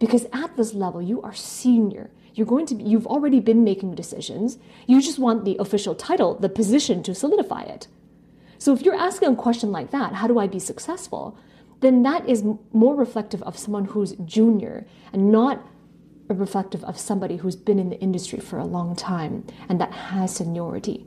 Because at this level, you are senior. You're going to be, you've already been making decisions. You just want the official title, the position to solidify it. So if you're asking a question like that, how do I be successful? Then that is more reflective of someone who's junior and not reflective of somebody who's been in the industry for a long time and that has seniority.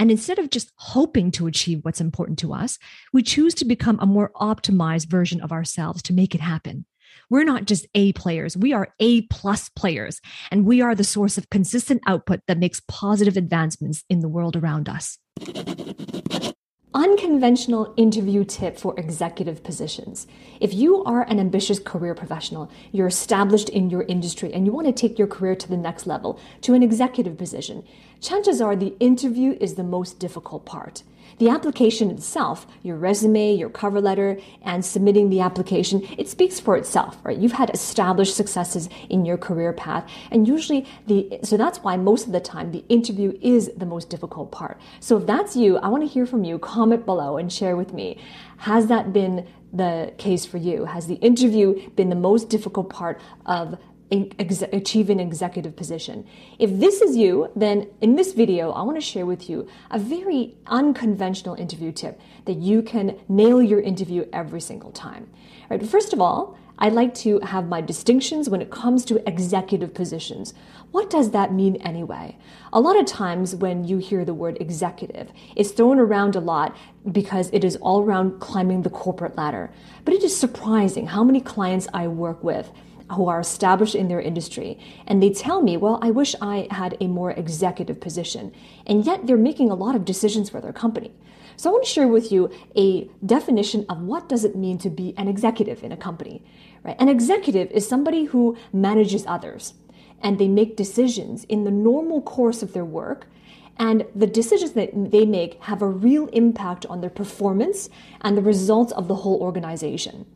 And instead of just hoping to achieve what's important to us, we choose to become a more optimized version of ourselves to make it happen. We're not just A players, we are A plus players, and we are the source of consistent output that makes positive advancements in the world around us. Unconventional interview tip for executive positions. If you are an ambitious career professional, you're established in your industry, and you want to take your career to the next level, to an executive position, chances are the interview is the most difficult part. The application itself, your resume, your cover letter, and submitting the application, it speaks for itself, right? You've had established successes in your career path, and usually the so that's why most of the time the interview is the most difficult part. So if that's you, I want to hear from you. Comment below and share with me. Has that been the case for you? Has the interview been the most difficult part of ex- achieve an executive position. If this is you, then in this video, I want to share with you a very unconventional interview tip that you can nail your interview every single time. Right? First of all, I'd like to have my distinctions when it comes to executive positions. What does that mean anyway? A lot of times when you hear the word executive, it's thrown around a lot because it is all around climbing the corporate ladder. But it is surprising how many clients I work with who are established in their industry and they tell me, well, I wish I had a more executive position. And yet they're making a lot of decisions for their company. So I want to share with you a definition of what does it mean to be an executive in a company. Right? An executive is somebody who manages others and they make decisions in the normal course of their work and the decisions that they make have a real impact on their performance and the results of the whole organization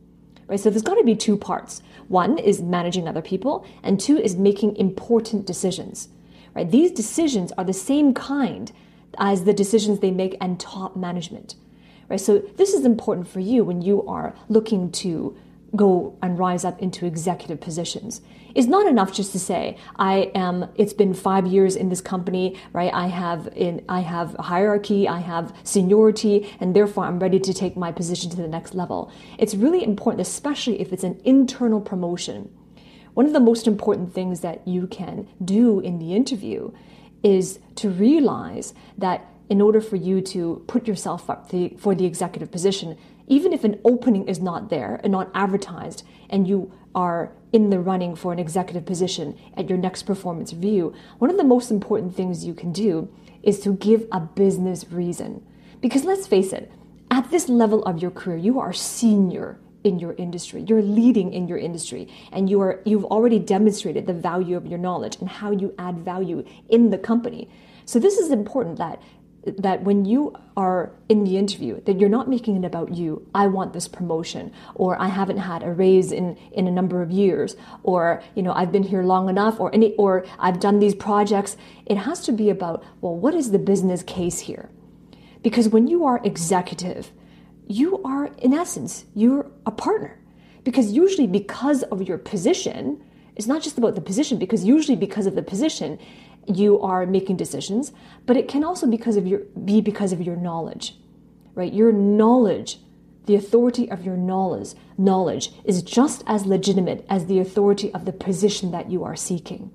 right? So there's got to be two parts. One is managing other people, and two is making important decisions, right? These decisions are the same kind as the decisions they make and top management, right? So this is important for you when you are looking to go and rise up into executive positions. It's not enough just to say, I am, it's been five years in this company, right? I have in, I have hierarchy, I have seniority, and therefore I'm ready to take my position to the next level. It's really important, especially if it's an internal promotion. One of the most important things that you can do in the interview is to realize that in order for you to put yourself up the, for the executive position, even if an opening is not there and not advertised, and you are in the running for an executive position at your next performance review, one of the most important things you can do is to give a business reason. Because let's face it, at this level of your career, you are senior in your industry. You're leading in your industry and you are you've already demonstrated the value of your knowledge and how you add value in the company. So this is important that that when you are in the interview that you're not making it about you i want this promotion or i haven't had a raise in in a number of years or you know i've been here long enough or any or i've done these projects. It has to be about well what is the business case here? Because when you are executive you are in essence you're a partner. Because usually because of your position it's not just about the position because usually because of the position you are making decisions, but it can also because of your be because of your knowledge. Right? Your knowledge, the authority of your knowledge, knowledge is just as legitimate as the authority of the position that you are seeking.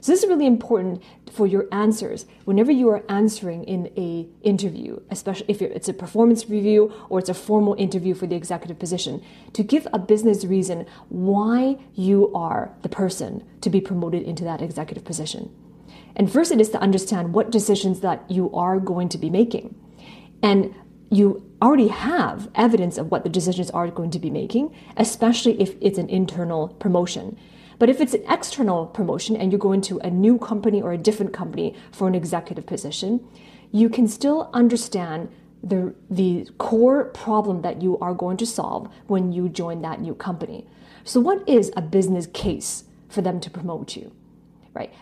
So this is really important for your answers. Whenever you are answering in a interview, especially if it's a performance review or it's a formal interview for the executive position, to give a business reason why you are the person to be promoted into that executive position. And first it is to understand what decisions that you are going to be making. And you already have evidence of what the decisions are going to be making, especially if it's an internal promotion. But if it's an external promotion and you're going to a new company or a different company for an executive position, you can still understand the, the core problem that you are going to solve when you join that new company. So, what is a business case for them to promote you? Right?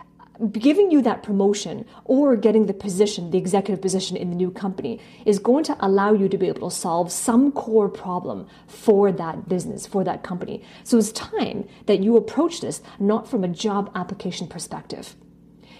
Giving you that promotion or getting the position, the executive position in the new company, is going to allow you to be able to solve some core problem for that business, for that company. So it's time that you approach this not from a job application perspective.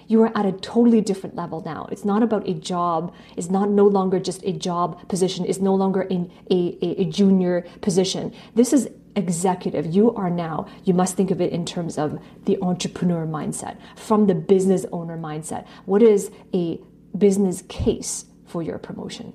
You are at a totally different level now. It's not about a job. It's not no longer just a job position. It's no longer a, a, a junior position. This is executive you are now, you must think of it in terms of the entrepreneur mindset, from the business owner mindset. What is a business case for your promotion?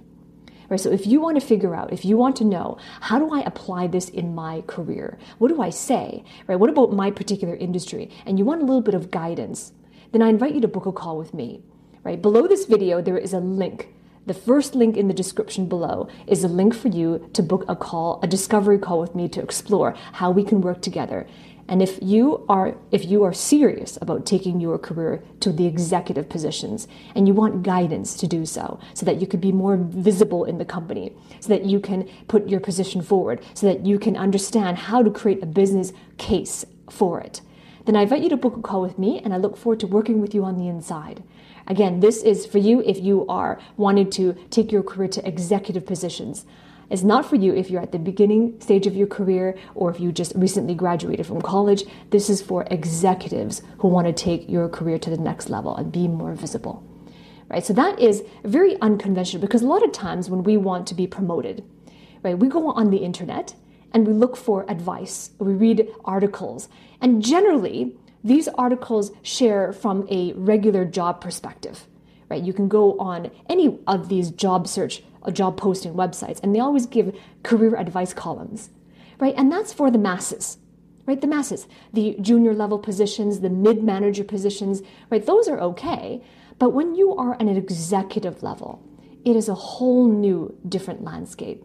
Right, so if you want to figure out, if you want to know, how do I apply this in my career? What do I say? Right? What about my particular industry? And you want a little bit of guidance, then I invite you to book a call with me. Right? Below this video, there is a link the first link in the description below is a link for you to book a call, a discovery call with me to explore how we can work together. And if you are if you are serious about taking your career to the executive positions and you want guidance to do so so that you could be more visible in the company, so that you can put your position forward, so that you can understand how to create a business case for it, then I invite you to book a call with me and I look forward to working with you on the inside. Again, this is for you if you are wanting to take your career to executive positions. It's not for you if you're at the beginning stage of your career or if you just recently graduated from college. This is for executives who want to take your career to the next level and be more visible. Right? So that is very unconventional because a lot of times when we want to be promoted, right, we go on the internet and we look for advice, we read articles, and generally these articles share from a regular job perspective, right? You can go on any of these job search, uh, job posting websites, and they always give career advice columns, right? And that's for the masses, right? The masses, the junior level positions, the mid manager positions, right? Those are okay. But when you are at an executive level, it is a whole new, different landscape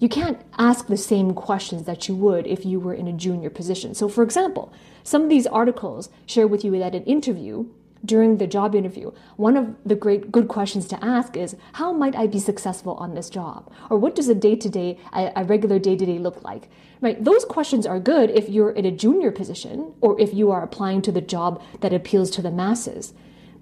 you can't ask the same questions that you would if you were in a junior position. So, for example, some of these articles share with you that an interview during the job interview, one of the great good questions to ask is how might I be successful on this job? Or what does a day to day, a regular day to day look like? Right? Those questions are good if you're in a junior position or if you are applying to the job that appeals to the masses.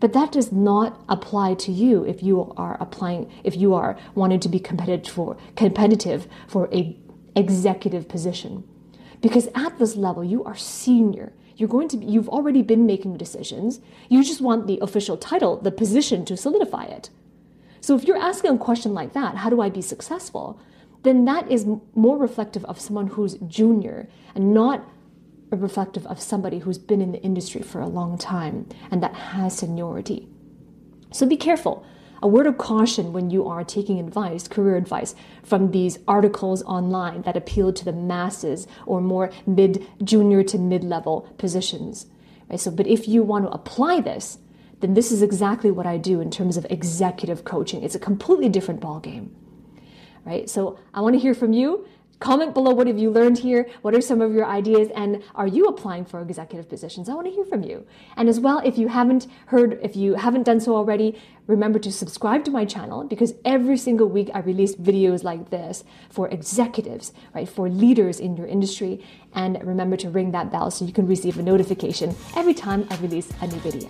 But that does not apply to you if you are applying, if you are wanting to be competitive for, competitive for a executive position. Because at this level, you are senior. You're going to be, you've already been making decisions. You just want the official title, the position to solidify it. So if you're asking a question like that, how do I be successful? Then that is more reflective of someone who's junior and not reflective of somebody who's been in the industry for a long time and that has seniority. So be careful. A word of caution when you are taking advice, career advice, from these articles online that appeal to the masses or more mid, junior to mid level positions. Right? So, but if you want to apply this, then this is exactly what I do in terms of executive coaching. It's a completely different ballgame. Right? So I want to hear from you. Comment below what have you learned here? What are some of your ideas? And are you applying for executive positions? I want to hear from you. And as well, if you haven't heard, if you haven't done so already, remember to subscribe to my channel because every single week I release videos like this for executives, right? For leaders in your industry. And remember to ring that bell so you can receive a notification every time I release a new video.